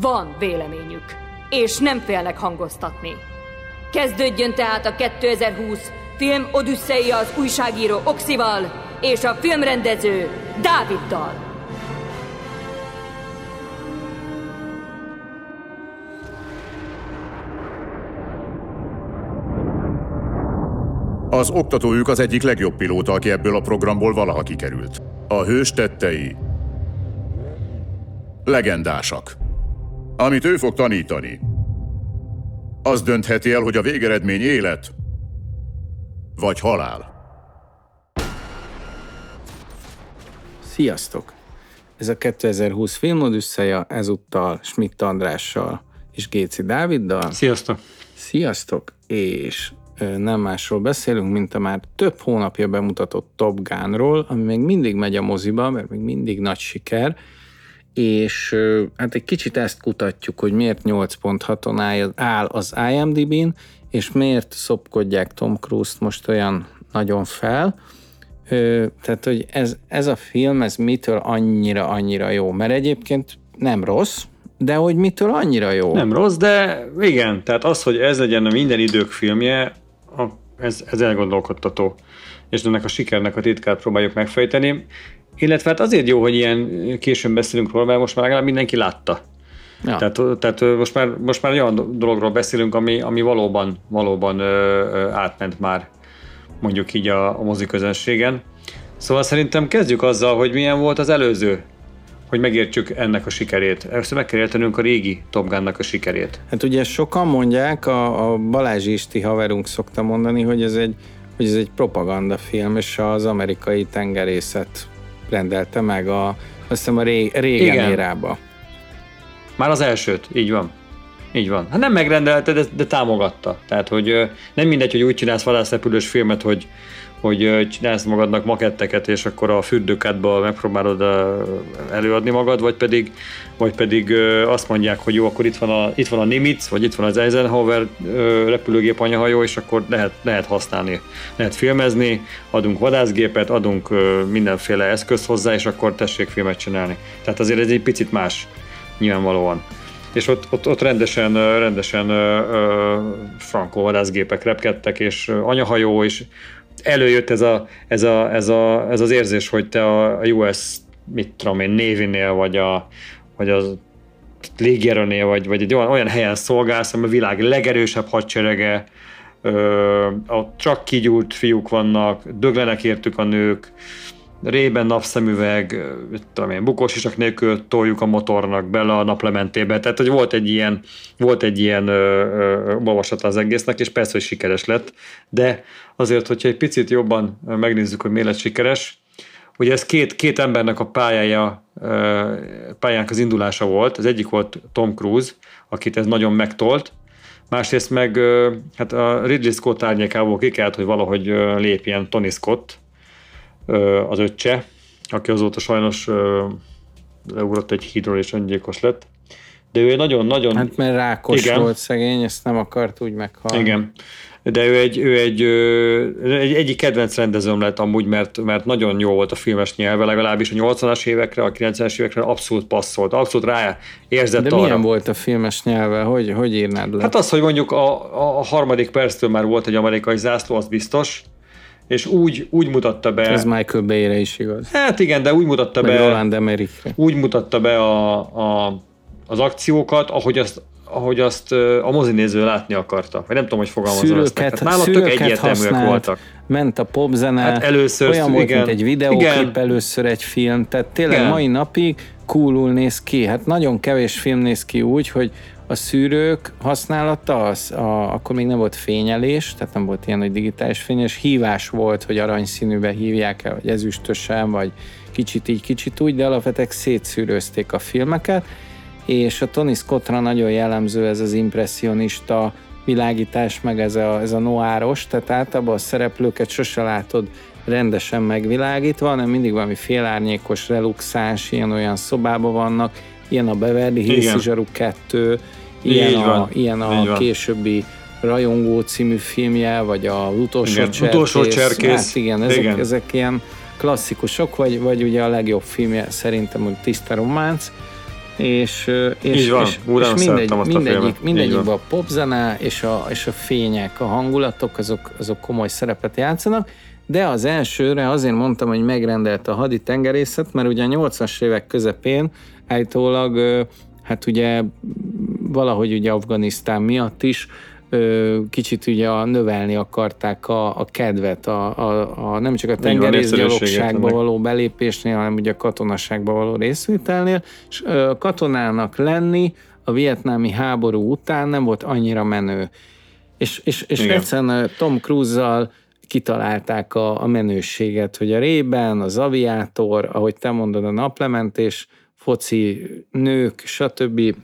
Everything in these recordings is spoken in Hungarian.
Van véleményük, és nem félnek hangoztatni. Kezdődjön tehát a 2020 film Odüsszeia az újságíró Oxival és a filmrendező Dáviddal. Az oktatójuk az egyik legjobb pilóta, aki ebből a programból valaha kikerült. A hős tettei legendásak. Amit ő fog tanítani, az döntheti el, hogy a végeredmény élet vagy halál. Sziasztok! Ez a 2020 filmodüsszeja, ezúttal Schmidt Andrással és Géci Dáviddal. Sziasztok! Sziasztok! És nem másról beszélünk, mint a már több hónapja bemutatott Top Gunról, ami még mindig megy a moziba, mert még mindig nagy siker, és hát egy kicsit ezt kutatjuk, hogy miért 8.6-on áll az IMDb-n, és miért szopkodják Tom Cruise-t most olyan nagyon fel. Tehát, hogy ez, ez a film, ez mitől annyira, annyira jó, mert egyébként nem rossz, de hogy mitől annyira jó? Nem rossz, de igen, tehát az, hogy ez legyen a minden idők filmje, ez, ez elgondolkodtató, és ennek a sikernek a titkát próbáljuk megfejteni. Illetve hát azért jó, hogy ilyen későn beszélünk róla, mert most már legalább mindenki látta. Ja. Tehát, tehát most, már, most már olyan dologról beszélünk, ami, ami valóban, valóban ö, ö, átment már mondjuk így a, a moziközönségen. Szóval szerintem kezdjük azzal, hogy milyen volt az előző hogy megértsük ennek a sikerét. Először meg kell értenünk a régi Top Gun-nak a sikerét. Hát ugye sokan mondják, a, a Balázs Isti haverunk szokta mondani, hogy ez egy, hogy ez egy propagandafilm, és az amerikai tengerészet rendelte meg a, azt hiszem a ré, régen Igen. érába. Már az elsőt, így van. Így van. Hát nem megrendelte, de, de támogatta. Tehát, hogy nem mindegy, hogy úgy csinálsz vadászrepülős filmet, hogy, hogy csinálsz magadnak maketteket, és akkor a fürdőkádba megpróbálod előadni magad, vagy pedig, vagy pedig azt mondják, hogy jó, akkor itt van a, itt van a Nimitz, vagy itt van az Eisenhower repülőgép anyahajó, és akkor lehet, lehet használni, lehet filmezni, adunk vadászgépet, adunk mindenféle eszközt hozzá, és akkor tessék filmet csinálni. Tehát azért ez egy picit más, nyilvánvalóan és ott, ott, ott rendesen, rendesen frankó vadászgépek repkedtek, és anyahajó, és előjött ez, a, ez, a, ez, a, ez az érzés, hogy te a US, mit tudom én, Navy-nél, vagy a, vagy az légierőnél, vagy, vagy egy olyan, olyan helyen szolgálsz, ami a világ legerősebb hadserege, ö, ott csak kigyúrt fiúk vannak, döglenek értük a nők, rében napszemüveg, tudom én, bukós isak nélkül toljuk a motornak bele a naplementébe, tehát hogy volt egy ilyen, volt egy ilyen olvasat az egésznek, és persze, hogy sikeres lett, de azért, hogyha egy picit jobban megnézzük, hogy miért lett sikeres, ugye ez két, két embernek a pályája, pályánk az indulása volt, az egyik volt Tom Cruise, akit ez nagyon megtolt, másrészt meg hát a Ridley Scott árnyékából ki hogy valahogy lépjen Tony Scott, az öccse, aki azóta sajnos leugrott egy hídról és öngyilkos lett. De ő egy nagyon-nagyon... Hát mert rákos igen. volt szegény, ezt nem akart úgy meghalni. Igen. De ő egy, ő egy, egy egyik kedvenc rendezőm lett amúgy, mert, mert nagyon jó volt a filmes nyelve, legalábbis a 80-as évekre, a 90-es évekre abszolút passzolt, abszolút rá érzett De arra. milyen volt a filmes nyelve? Hogy, hogy írnád le? Hát az, hogy mondjuk a, a harmadik perctől már volt egy amerikai zászló, az biztos, és úgy, úgy mutatta be... Ez Michael Bay-re is igaz. Hát igen, de úgy mutatta Meg be... Roland Emmerichre. Úgy mutatta be a, a, az akciókat, ahogy azt, ahogy azt a mozinéző látni akarta. Vagy nem tudom, hogy fogalmazom ezt meg. Tehát nála tök egyértelműek voltak. Ment a popzene, hát először, olyan volt, igen, mint egy videóklip, igen. először egy film, tehát tényleg igen. mai napig coolul néz ki. Hát nagyon kevés film néz ki úgy, hogy a szűrők használata, az, a, akkor még nem volt fényelés, tehát nem volt ilyen, hogy digitális fényes, hívás volt, hogy aranyszínűbe hívják el, vagy ezüstösen, vagy kicsit így, kicsit úgy, de alapvetően szétszűrőzték a filmeket, és a Tony Scottra nagyon jellemző ez az impressionista világítás, meg ez a, ez a noáros, tehát általában a szereplőket sose látod rendesen megvilágítva, hanem mindig valami félárnyékos, reluxáns, ilyen-olyan szobában vannak, ilyen a Beverly Hills Zsaruk 2, ilyen a, ilyen a későbbi Rajongó című filmje, vagy a Utolsó igen, Cserkész. Utolsó Cserkész. Hát igen, ezek, igen. ezek ilyen klasszikusok, vagy, vagy ugye a legjobb filmje szerintem, hogy Tiszta Románc, és, és, Így van, és, és mindegy, mindegyik, mindegyikben a popzene és a, és a fények, a hangulatok, azok, azok komoly szerepet játszanak, de az elsőre azért mondtam, hogy megrendelt a haditengerészet, mert ugye a 80-as évek közepén állítólag hát ugye valahogy ugye Afganisztán miatt is kicsit ugye a, növelni akarták a, a kedvet, a, a, a, nem csak a tengerészgyalogságba való belépésnél, hanem ugye a katonaságba való részvételnél, és a katonának lenni a vietnámi háború után nem volt annyira menő. És, és, és egyszerűen Tom Cruise-zal kitalálták a, a menőséget, hogy a rében, az aviátor, ahogy te mondod, a naplementés, foci, nők, stb.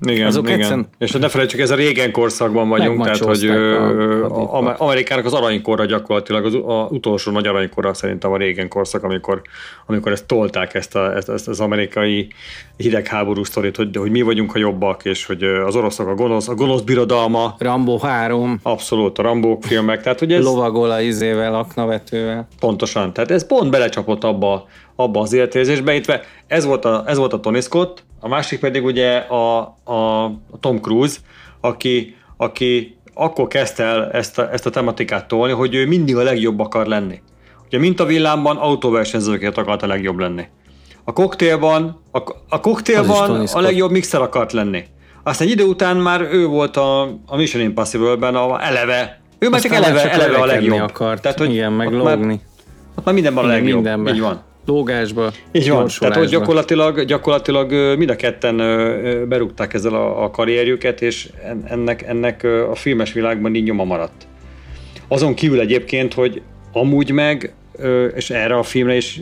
Igen, azok igen. Egyszerűen... És ne felejtsük, ez a régen korszakban vagyunk, tehát hogy a, Amerikának az aranykorra gyakorlatilag az a utolsó nagy aranykorra szerintem a régen korszak, amikor, amikor ezt tolták, ezt, a, ezt, ezt az amerikai hidegháború sztorit, hogy, hogy mi vagyunk a jobbak, és hogy az oroszok a gonosz, a gonosz birodalma. Rambo 3. Abszolút, a Rambo filmek. Tehát, hogy ez, Lovagol a izével, aknavetővel. Pontosan, tehát ez pont belecsapott abba, abba az életérzésbe. Itt ez volt a, ez volt a Tony Scott, a másik pedig ugye a, a, a Tom Cruise, aki, aki akkor kezdte el ezt a, ezt a tematikát tolni, hogy ő mindig a legjobb akar lenni. Ugye mint a villámban autóversenyzőket akart a legjobb lenni. A koktélban, a, a koktélban a legjobb mixer akart lenni. Aztán egy idő után már ő volt a, a Mission Impossible-ben a eleve, ő már csak eleve, csak eleve a legjobb. Akart, Tehát, hogy igen, meg ott már, ott már mindenben a legjobb. Mindenben. Így van lógásba, Így van, tehát hogy gyakorlatilag, gyakorlatilag mind a ketten berúgták ezzel a, a karrierjüket, és ennek, ennek a filmes világban így nyoma maradt. Azon kívül egyébként, hogy amúgy meg, és erre a filmre is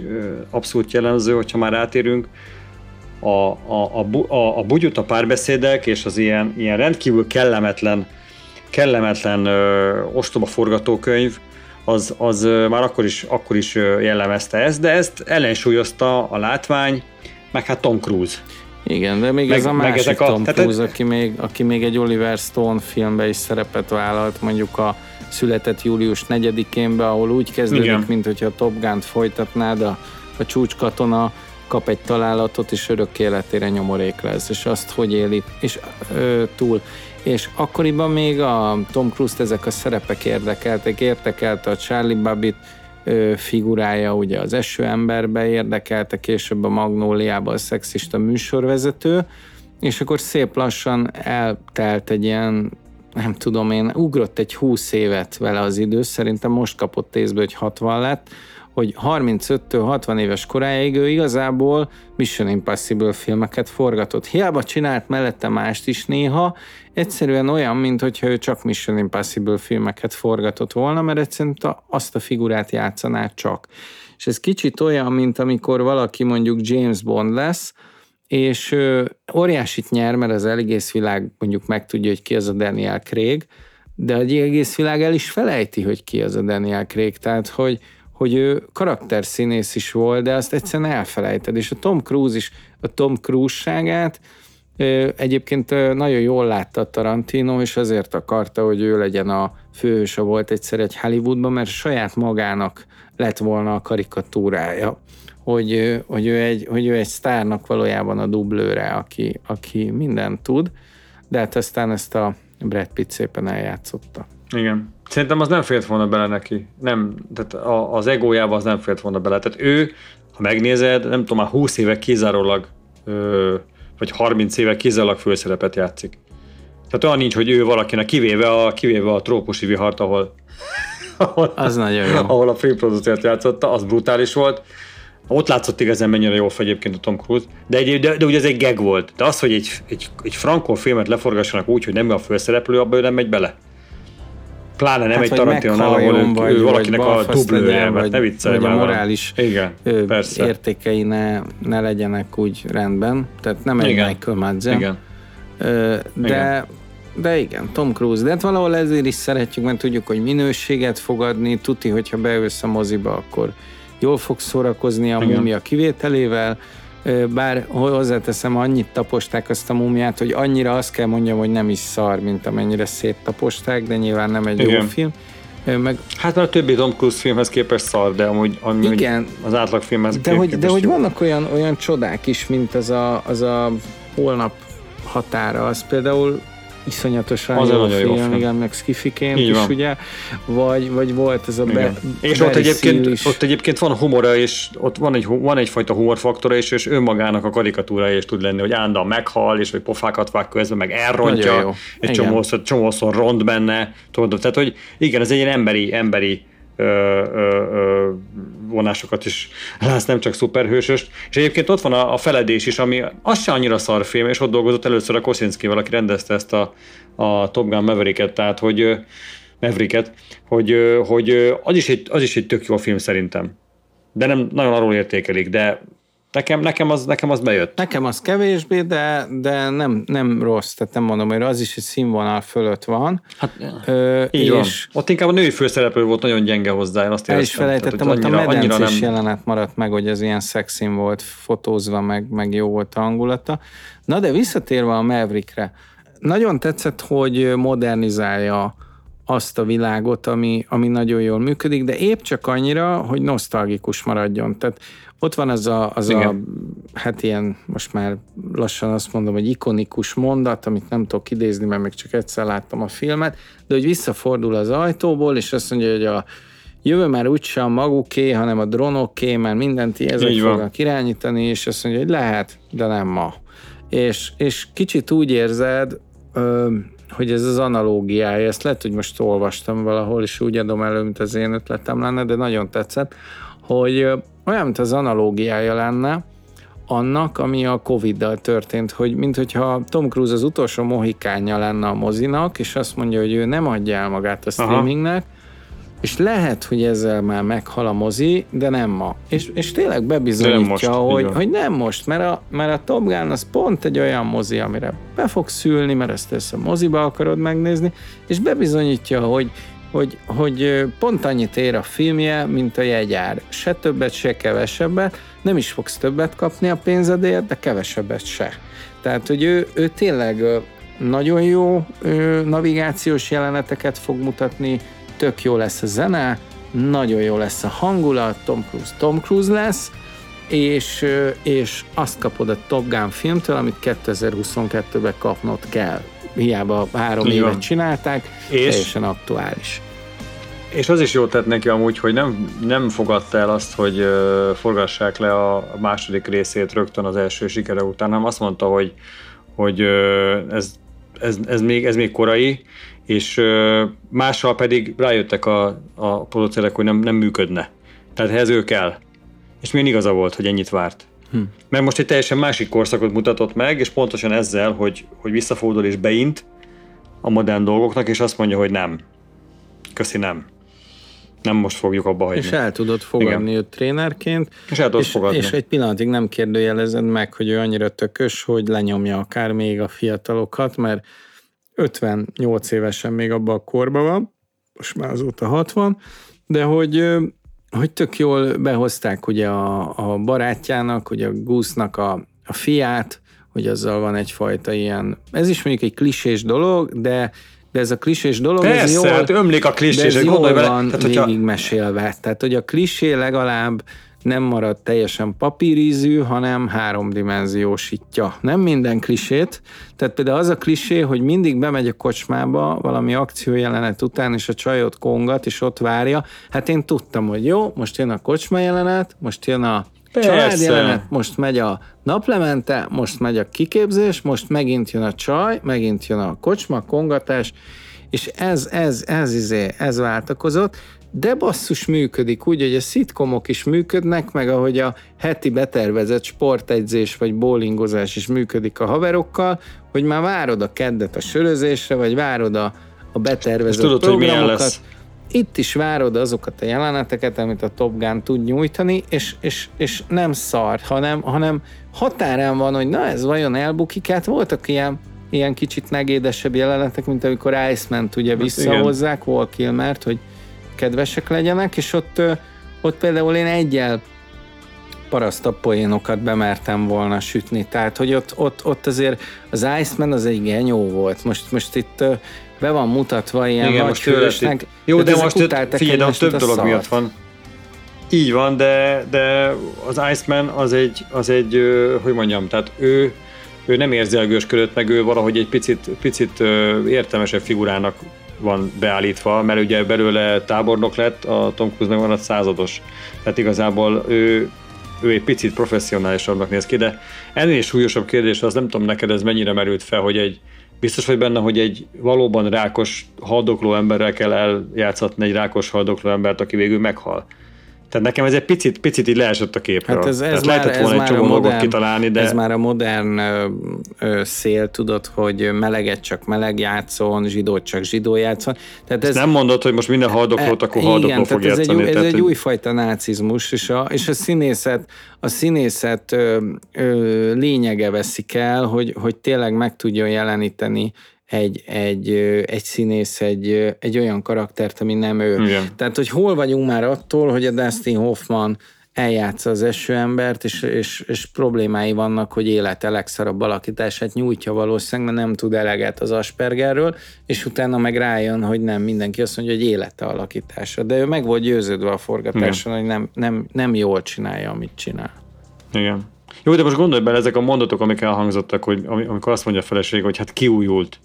abszolút jellemző, hogyha már átérünk, a, a, a, a, a bugyut, a párbeszédek és az ilyen, ilyen rendkívül kellemetlen, kellemetlen ö, ostoba forgatókönyv, az, az már akkor is, akkor is jellemezte ezt, de ezt ellensúlyozta a látvány, meg hát Tom Cruise. Igen, de még meg, ez a másik a, Tom Cruise, aki még, aki még egy Oliver Stone filmbe is szerepet vállalt, mondjuk a született július 4-én be, ahol úgy kezdődik, Igen. mint hogyha a Top Gun-t folytatnád, a, a csúcskatona kap egy találatot, és örök életére nyomorék lesz, és azt hogy éli, és ö, túl és akkoriban még a Tom Cruise-t ezek a szerepek érdekeltek, érdekelte a Charlie Babbitt figurája, ugye az eső emberbe érdekelte, később a Magnóliába a szexista műsorvezető, és akkor szép lassan eltelt egy ilyen, nem tudom én, ugrott egy 20 évet vele az idő, szerintem most kapott észbe, hogy 60 lett, hogy 35-60 éves koráig ő igazából Mission Impossible filmeket forgatott. Hiába csinált mellette mást is néha, egyszerűen olyan, mint hogyha ő csak Mission Impossible filmeket forgatott volna, mert egyszerűen azt a figurát játszaná csak. És ez kicsit olyan, mint amikor valaki mondjuk James Bond lesz, és óriásit nyer, mert az egész világ mondjuk megtudja, hogy ki az a Daniel Craig, de az egész világ el is felejti, hogy ki az a Daniel Craig, tehát hogy, hogy ő karakterszínész is volt, de azt egyszerűen elfelejted, és a Tom Cruise is a Tom Cruise-ságát egyébként nagyon jól látta Tarantino, és azért akarta, hogy ő legyen a főhőse volt egyszer egy Hollywoodban, mert saját magának lett volna a karikatúrája, hogy, hogy, ő, egy, hogy ő egy sztárnak valójában a dublőre, aki, aki mindent tud, de hát aztán ezt a Brad Pitt szépen eljátszotta. Igen. Szerintem az nem fért volna bele neki. Nem, tehát az egójába az nem fért volna bele. Tehát ő, ha megnézed, nem tudom, már 20 éve kizárólag, ö, vagy 30 éve kizárólag főszerepet játszik. Tehát olyan nincs, hogy ő valakinek, kivéve a, kivéve a trópusi vihart, ahol, ahol, az nagyon jó. ahol a free producert játszotta, az brutális volt. Ott látszott igazán mennyire jó egyébként a Tom Cruise, de, egy, de, de ugye ez egy gag volt. De az, hogy egy, egy, egy frankó filmet leforgassanak úgy, hogy nem a főszereplő, abban ő nem megy bele Pláne nem Hát, egy vagy Tarantinonál, ahol ő, vagy- ő valakinek vagy a dublője, mert vagy- ne viccelj vagy a morális Igen, persze. értékei ne, ne legyenek úgy rendben. Tehát nem egy Igen. Michael Madsen. Igen. Ö, De, Igen. de igen, Tom Cruise. De hát valahol ezért is szeretjük, mert tudjuk, hogy minőséget fog adni. Tuti, hogyha beülsz a moziba, akkor jól fog szórakozni a Igen. múmia kivételével. Bár hozzáteszem, annyit taposták azt a múmiát, hogy annyira azt kell mondjam, hogy nem is szar, mint amennyire széttaposták, de nyilván nem egy jó Igen. film. Ö, Meg Hát a többi Tom Cruise filmhez képest szar, de amúgy, amúgy Igen. az átlagfilmhez De hogy, de hogy jó. vannak olyan, olyan csodák is, mint az a, az a holnap határa, az például iszonyatosan Az jó nagyon jó film, film. igen, meg skifiként is, van. ugye, vagy, vagy volt ez a be. És ott egyébként, is. ott egyébként van humora, és ott van, egy, van egyfajta humorfaktora, és, és önmagának a karikatúrája is tud lenni, hogy állandóan meghal, és hogy pofákat vág közben, meg elrontja, egy csomószor, csomószor ront benne, tudod, tehát hogy igen, ez egy ilyen emberi, emberi vonásokat is látsz, nem csak szuperhősös. És egyébként ott van a, a feledés is, ami az se annyira szar film, és ott dolgozott először a Kosinskivel, aki rendezte ezt a, a Top Gun Mavericket, tehát hogy Mavericket, hogy, hogy az, is egy, az is egy tök jó film szerintem. De nem nagyon arról értékelik, de nekem, nekem, az, nekem az bejött. Nekem az kevésbé, de, de nem, nem rossz, tehát nem mondom, hogy az is egy színvonal fölött van. Hát, Ö, így és van. Ott inkább a női főszereplő volt nagyon gyenge hozzá, én azt El is éreztem. felejtettem, Tehát, ott hogy a annyira, annyira medencés nem... jelenet maradt meg, hogy ez ilyen szexin volt fotózva, meg, meg jó volt a hangulata. Na de visszatérve a Maverickre, nagyon tetszett, hogy modernizálja azt a világot, ami, ami nagyon jól működik, de épp csak annyira, hogy nosztalgikus maradjon. Tehát ott van az a, az a hát ilyen, most már lassan azt mondom, hogy ikonikus mondat, amit nem tudok idézni, mert még csak egyszer láttam a filmet, de hogy visszafordul az ajtóból, és azt mondja, hogy a jövő már úgyse a maguké, hanem a drónoké, mert mindent ezek Így van. fognak irányítani, és azt mondja, hogy lehet, de nem ma. És, és kicsit úgy érzed, ö, hogy ez az analógiája, ezt lehet, hogy most olvastam valahol, és úgy adom elő, mint az én ötletem lenne, de nagyon tetszett, hogy olyan, mint az analógiája lenne, annak, ami a Covid-dal történt, hogy mint hogyha Tom Cruise az utolsó mohikánja lenne a mozinak, és azt mondja, hogy ő nem adja el magát a Aha. streamingnek, és lehet, hogy ezzel már meghal a mozi, de nem ma. És, és tényleg bebizonyítja, most, így hogy, hogy nem most, mert a, mert a Top Gun az pont egy olyan mozi, amire be fogsz szülni, mert ezt ezt a moziba akarod megnézni, és bebizonyítja, hogy, hogy, hogy pont annyit ér a filmje, mint a jegyár. Se többet, se kevesebbet, nem is fogsz többet kapni a pénzedért, de kevesebbet se. Tehát, hogy ő, ő tényleg nagyon jó navigációs jeleneteket fog mutatni, tök jó lesz a zene, nagyon jó lesz a hangulat, Tom Cruise Tom Cruise lesz, és, és azt kapod a Top Gun filmtől, amit 2022-ben kapnod kell. Hiába három Így évet van. csinálták, És? teljesen aktuális. És az is jót tett neki amúgy, hogy nem, nem fogadta el azt, hogy ö, forgassák le a második részét rögtön az első sikere után, hanem azt mondta, hogy, hogy ez, ez, ez, még, ez még korai, és ö, mással pedig rájöttek a, a producerek, hogy nem, nem működne. Tehát ehhez ő kell. És milyen igaza volt, hogy ennyit várt. Hm. Mert most egy teljesen másik korszakot mutatott meg, és pontosan ezzel, hogy, hogy visszafordul és beint a modern dolgoknak, és azt mondja, hogy nem. Köszi, nem. Nem most fogjuk abba hagyni. És el tudod fogadni Igen. őt trénerként, És el tudod és, fogadni. és egy pillanatig nem kérdőjelezed meg, hogy ő annyira tökös, hogy lenyomja akár még a fiatalokat, mert 58 évesen még abban a korban van, most már azóta 60, de hogy, hogy tök jól behozták ugye a, a barátjának, ugye a Gusznak a, a fiát, hogy azzal van egyfajta ilyen, ez is mondjuk egy klisés dolog, de, de ez a klisés dolog, ez Persze, jól, hát ömlik a de klisé, ez jól gondolj bele. van Tehát, hogyha, végigmesélve. Tehát, hogy a klisé legalább nem marad teljesen papírízű, hanem háromdimenziósítja. Nem minden klisét. Tehát például az a klisé, hogy mindig bemegy a kocsmába valami akciójelenet után, és a csajot kongat, és ott várja. Hát én tudtam, hogy jó, most jön a kocsma jelenet, most jön a család jelenet, most megy a naplemente, most megy a kiképzés, most megint jön a csaj, megint jön a kocsma, kongatás, és ez, ez, ez, izé, ez váltakozott, de basszus működik úgy, hogy a szitkomok is működnek, meg ahogy a heti betervezett sportegyzés vagy bowlingozás is működik a haverokkal, hogy már várod a keddet a sörözésre, vagy várod a, a betervezett tudod, programokat. lesz. Itt is várod azokat a jeleneteket, amit a Top Gun tud nyújtani, és, és, és nem szar, hanem, hanem határán van, hogy na ez vajon elbukik, hát voltak ilyen, ilyen kicsit megédesebb jelenetek, mint amikor Iceman-t ugye visszahozzák, Wall Kilmert, hogy kedvesek legyenek, és ott, ott például én egyel parasztabb poénokat bemertem volna sütni. Tehát, hogy ott, ott, ott azért az Iceman az egy genyó volt. Most, most itt be van mutatva ilyen Igen, nagy hősnek. Jó, de ezek most figyelj, de több dolog szart. miatt van. Így van, de, de az Iceman az egy, az egy hogy mondjam, tehát ő, ő nem érzelgősködött, meg ő valahogy egy picit, picit értelmesebb figurának van beállítva, mert ugye belőle tábornok lett, a Tom Cruise meg van a százados. Tehát igazából ő, ő egy picit professzionálisabbnak néz ki, de ennél is súlyosabb kérdés, az nem tudom neked ez mennyire merült fel, hogy egy biztos vagy benne, hogy egy valóban rákos haldokló emberrel kell eljátszatni egy rákos haldokló embert, aki végül meghal. Tehát nekem ez egy picit, picit így leesett a képről. Hát ez, ez Tehát már, lehetett ez volna egy már a csomó dolgot kitalálni, de ez már a modern ö, ö, szél, tudod, hogy meleget csak meleg játszon, zsidót csak zsidó játszon. Tehát ez, nem mondod, hogy most minden haldoklót, akkor haldokló fog ez játszani. egy, új- ez tehát, egy hogy- újfajta nácizmus, és a, és a színészet, a színészet ö, ö, lényege veszik el, hogy, hogy tényleg meg tudjon jeleníteni egy, egy, egy színész egy, egy olyan karaktert, ami nem ő. Igen. Tehát, hogy hol vagyunk már attól, hogy a Dustin Hoffman eljátsza az esőembert, és, és, és problémái vannak, hogy élete legszarabb alakítását nyújtja valószínűleg, mert nem tud eleget az Aspergerről, és utána meg rájön, hogy nem mindenki azt mondja, hogy élete alakítása. De ő meg volt győződve a forgatáson, hogy nem, nem, nem jól csinálja, amit csinál. Igen. Jó, de most gondolj bele ezek a mondatok, amik elhangzottak, hogy ami- amikor azt mondja a feleség, hogy hát kiújult.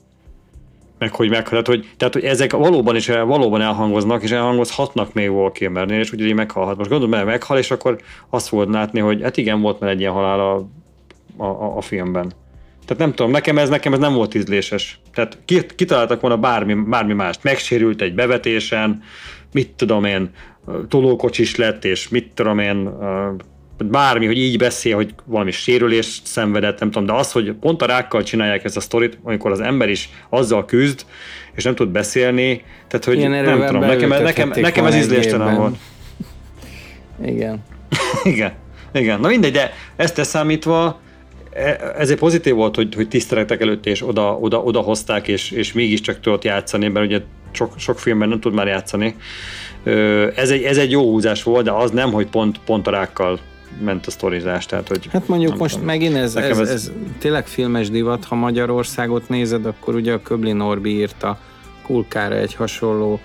Meg hogy meg, tehát hogy, tehát, hogy ezek valóban is valóban elhangoznak, és elhangozhatnak még Wall Kilmernél, és ugyanígy meghallhat. Most gondolom, mert meghal, és akkor azt fogod látni, hogy hát igen, volt már egy ilyen halál a, a, a, filmben. Tehát nem tudom, nekem ez, nekem ez nem volt ízléses. Tehát ki- kitaláltak volna bármi, bármi mást. Megsérült egy bevetésen, mit tudom én, tolókocsis lett, és mit tudom én, bármi, hogy így beszél, hogy valami sérülést szenvedett, nem tudom, de az, hogy pont a rákkal csinálják ezt a sztorit, amikor az ember is azzal küzd, és nem tud beszélni, tehát hogy Ilyen nem tudom, nekem, nekem, nekem ez ízléstelen volt. Igen. Igen, igen. Na mindegy, de ezt leszámítva, e- ez egy pozitív volt, hogy, hogy tiszteletek előtt és oda, oda, oda hozták, és, és mégiscsak tudott játszani, mert ugye sok, sok filmben nem tud már játszani. Ez egy, ez egy jó húzás volt, de az nem, hogy pont, pont a rákkal ment a sztorizás. Tehát, hogy Hát mondjuk most tudom. megint ez, ez, ez- ez, tényleg filmes divat, ha Magyarországot nézed, akkor ugye a Köbli Norbi írta Kulkára egy hasonló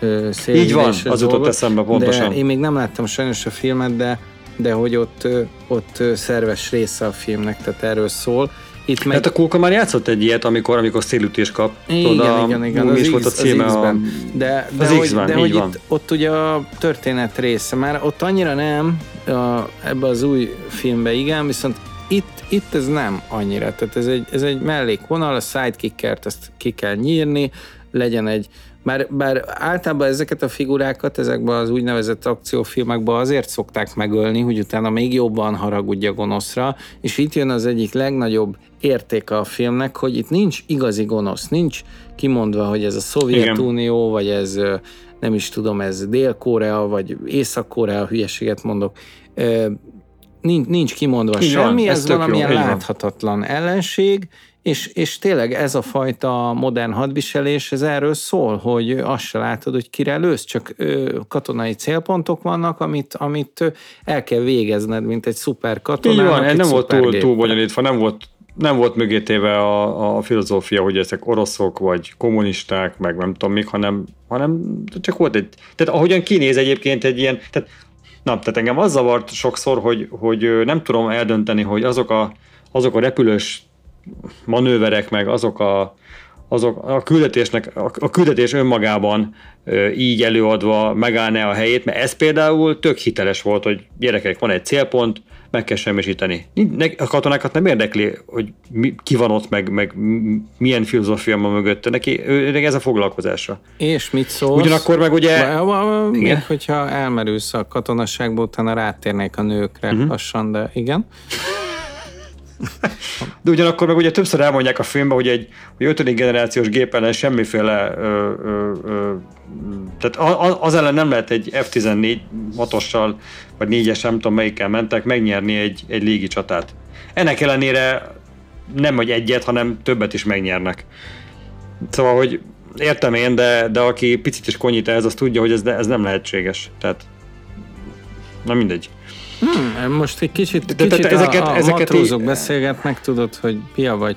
ö, Így van, az jutott dolgot, eszembe pontosan. De én még nem láttam sajnos a filmet, de, de hogy ott, ott szerves része a filmnek, tehát erről szól. Itt meg, Hát a Kulka már játszott egy ilyet, amikor, amikor szélütés kap. igen, Tudod, a- igen, igen, az, is X, volt a címe? az a. De, de, Az hogy, X-ben, de hogy itt, ott ugye a történet része, már ott annyira nem, a, ebbe az új filmbe igen, viszont itt, itt ez nem annyira, tehát ez egy, ez egy mellékvonal, a sidekickert ezt ki kell nyírni, legyen egy, bár, bár általában ezeket a figurákat ezekben az úgynevezett akciófilmekben azért szokták megölni, hogy utána még jobban haragudja gonoszra, és itt jön az egyik legnagyobb értéke a filmnek, hogy itt nincs igazi gonosz, nincs kimondva, hogy ez a Szovjetunió, vagy ez nem is tudom, ez Dél-Korea, vagy Észak-Korea, hülyeséget mondok, nincs, nincs kimondva Így van, semmi, ez ez tök jó, valamilyen így van. láthatatlan ellenség, és, és tényleg ez a fajta modern hadviselés, ez erről szól, hogy azt se látod, hogy kire lősz, csak katonai célpontok vannak, amit, amit el kell végezned, mint egy szuper Így katonának. van, egy nem volt túl, túl bonyolítva, nem volt, nem volt mögé téve a, a filozófia, hogy ezek oroszok, vagy kommunisták, meg nem tudom mik, hanem, hanem csak volt egy, tehát ahogyan kinéz egyébként egy ilyen, tehát, na, tehát engem az zavart sokszor, hogy, hogy nem tudom eldönteni, hogy azok a, azok a repülős manőverek, meg azok a, azok a küldetésnek, a, küldetés önmagában így előadva megállná a helyét, mert ez például tök hiteles volt, hogy gyerekek, van egy célpont, meg kell semmisíteni. A katonákat nem érdekli, hogy mi, ki van ott, meg, meg milyen filozófia van mögötte. Neki, ő, ez a foglalkozása. És mit szólsz? Ugyanakkor meg ugye... Még hogyha elmerülsz a katonasságból, utána rátérnék a nőkre uh-huh. lassan, de igen. De ugyanakkor meg ugye többször elmondják a filmben, hogy egy hogy ötödik generációs gép ellen semmiféle ö, ö, ö, tehát az ellen nem lehet egy F-14 motossal, vagy négyes, nem tudom melyikkel mentek, megnyerni egy, egy légi csatát. Ennek ellenére nem hogy egyet, hanem többet is megnyernek. Szóval, hogy értem én, de, de aki picit is konyít ez, az tudja, hogy ez, ez nem lehetséges. Tehát, na mindegy. Hmm, most egy kicsit, de, kicsit de, de ezeket, a, a ezeket matrózok így... beszélgetnek, tudod, hogy Pia vagy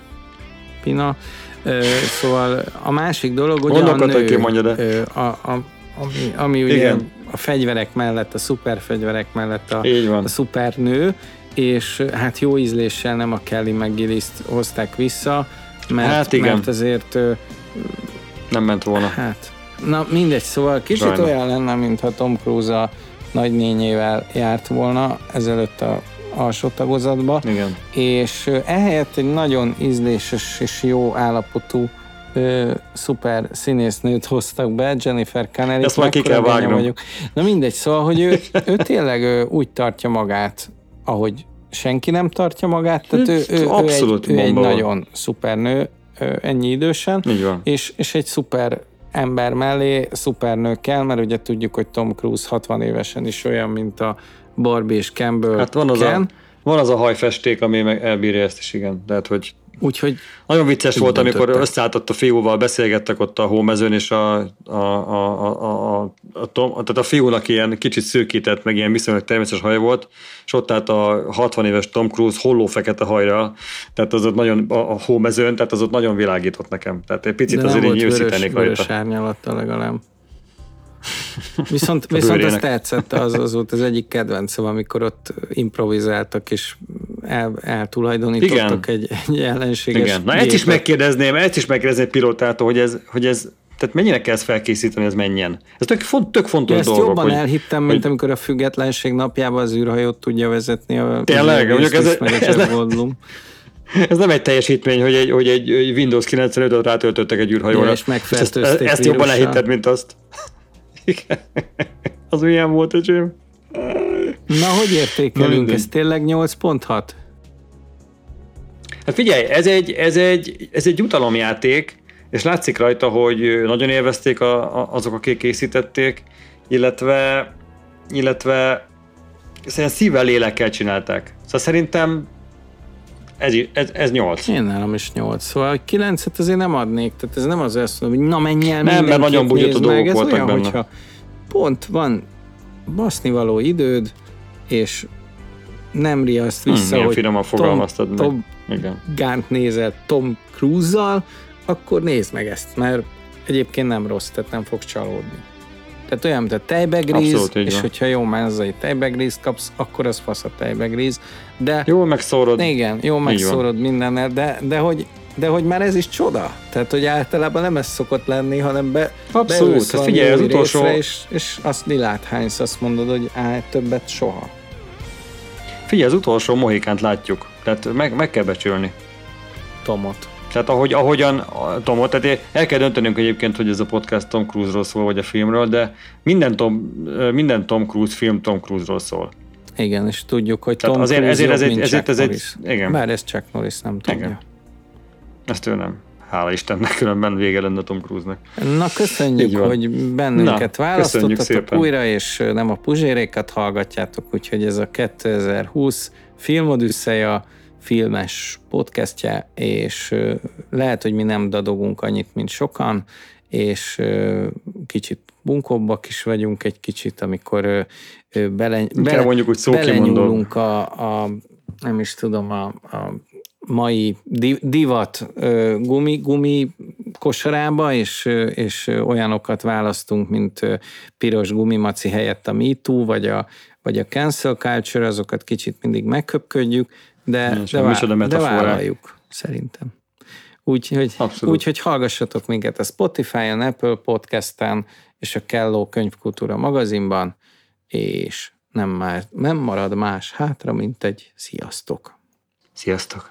Pina. Szóval a másik dolog, hogy a nő, ki mondja, de. A, a, ami, ami ugye Igen. a fegyverek mellett, a szuperfegyverek mellett a, a szupernő, és hát jó ízléssel nem a Kelly mcgillis hozták vissza, mert, hát igen. mert azért... Nem ment volna. Hát, na mindegy, szóval kicsit Sajna. olyan lenne, mintha Tom Cruise a nagynényével járt volna ezelőtt a alsó tagozatba. Igen. És ehelyett egy nagyon ízléses és jó állapotú ö, szuper színésznőt hoztak be, Jennifer Connelly. Ezt már ki kell vágnom. Vagyok. Na mindegy, szóval, hogy ő, ő tényleg ő úgy tartja magát, ahogy senki nem tartja magát, tehát ő, ő, ő, egy, ő egy nagyon szuper nő, ennyi idősen, és, és egy szuper ember mellé szupernő kell, mert ugye tudjuk, hogy Tom Cruise 60 évesen is olyan, mint a Barbie és Campbell Hát van az, Ken. a, van az a hajfesték, ami meg elbírja ezt is, igen. Tehát, hogy Úgyhogy Nagyon vicces volt, amikor összeálltott a fiúval, beszélgettek ott a hómezőn, és a, a, a, a, a, a, Tom, tehát a fiúnak ilyen kicsit szűkített, meg ilyen viszonylag természetes haj volt, és ott állt a 60 éves Tom Cruise holló fekete hajra, tehát az ott nagyon, a, a hómezőn, tehát az ott nagyon világított nekem. Tehát egy picit De azért így nyűszítenék rajta. Vörös árnyalattal legalább. Viszont, viszont azt tetszett, az, az volt az egyik kedvencem, amikor ott improvizáltak, és el, eltulajdonítottak Igen. egy, egy ellenséges Igen. Na ezt is megkérdezném, ezt is megkérdezném pilotától, hogy ez, hogy ez tehát mennyire kell ezt felkészíteni, ez menjen? Ez tök, font, tök fontos ezt dolgok. jobban hogy, elhittem, mint hogy... amikor a függetlenség napjában az űrhajót tudja vezetni. A, Tényleg? Mondjuk ez, ez, nem, ez nem egy teljesítmény, hogy egy, hogy egy Windows 95-öt rátöltöttek egy űrhajóra. Ja, és ezt, ezt jobban elhitted, mint azt. Igen. Az milyen volt, öcsém? Na, hogy értékelünk? Na, ez tényleg 8.6? Hát figyelj, ez egy, ez egy, ez egy utalomjáték, és látszik rajta, hogy nagyon élvezték a, a, azok, akik készítették, illetve, illetve szerintem szívvel, lélekkel csinálták. Szóval szerintem ez, ez, ez 8. Én nálam is 8. Szóval 9-et azért nem adnék, tehát ez nem az azt mondom, hogy na menj el, Nem, mert nagyon bugyott dolgok ez voltak olyan, benne. Hogyha pont van basznivaló időd, és nem riaszt hmm, vissza, hmm, hogy finoman fogalmaztad Tom, Tom Igen. Gánt nézel Tom Cruise-zal, akkor nézd meg ezt, mert egyébként nem rossz, tehát nem fog csalódni. Tehát olyan, mint a tejbegríz, Abszolút, és van. hogyha jó menzai tejbegríz kapsz, akkor az fasz a tejbegríz. De, jó megszórod. Igen, jó megszórod mindennel, de, de hogy de hogy már ez is csoda. Tehát, hogy általában nem ez szokott lenni, hanem be, Abszolút, tehát figyelj, az utolsó... és, és azt lilát hánysz, azt mondod, hogy á, többet soha. Figyelj, az utolsó mohikánt látjuk, tehát meg, meg kell becsülni. Tomot. Tehát ahogy, ahogyan Tomot, tehát el kell döntenünk egyébként, hogy ez a podcast Tom Cruise-ról szól, vagy a filmről, de minden Tom, minden Tom Cruise film Tom Cruise-ról szól. Igen, és tudjuk, hogy Tehát Tom azért, Cruise ezért, jobb, ezért, ezért, ez egy, igen. Bár ez Chuck Norris nem tudja. Igen. Ezt ő nem. Hála Istennek, különben vége lenne Tom Cruise-nak. Na köszönjük, hogy bennünket Na, választottatok újra, és nem a puzsérékat hallgatjátok, úgyhogy ez a 2020 filmodüsszeja, filmes podcastje, és lehet, hogy mi nem dadogunk annyit, mint sokan, és kicsit bunkóbbak is vagyunk egy kicsit, amikor bele, bele, mondjuk, hogy belenyúlunk a, a, nem is tudom, a, a mai divat gumi, gumi kosarába, és, és olyanokat választunk, mint piros gumimaci helyett a MeToo, vagy a, vagy a cancel culture, azokat kicsit mindig megköpködjük, de, de, vá- de vállaljuk, szerintem. Úgyhogy úgy, hogy hallgassatok minket a Spotify-on, Apple Podcast-en és a Kelló Könyvkultúra magazinban, és nem, már, nem marad más hátra, mint egy sziasztok. Sziasztok!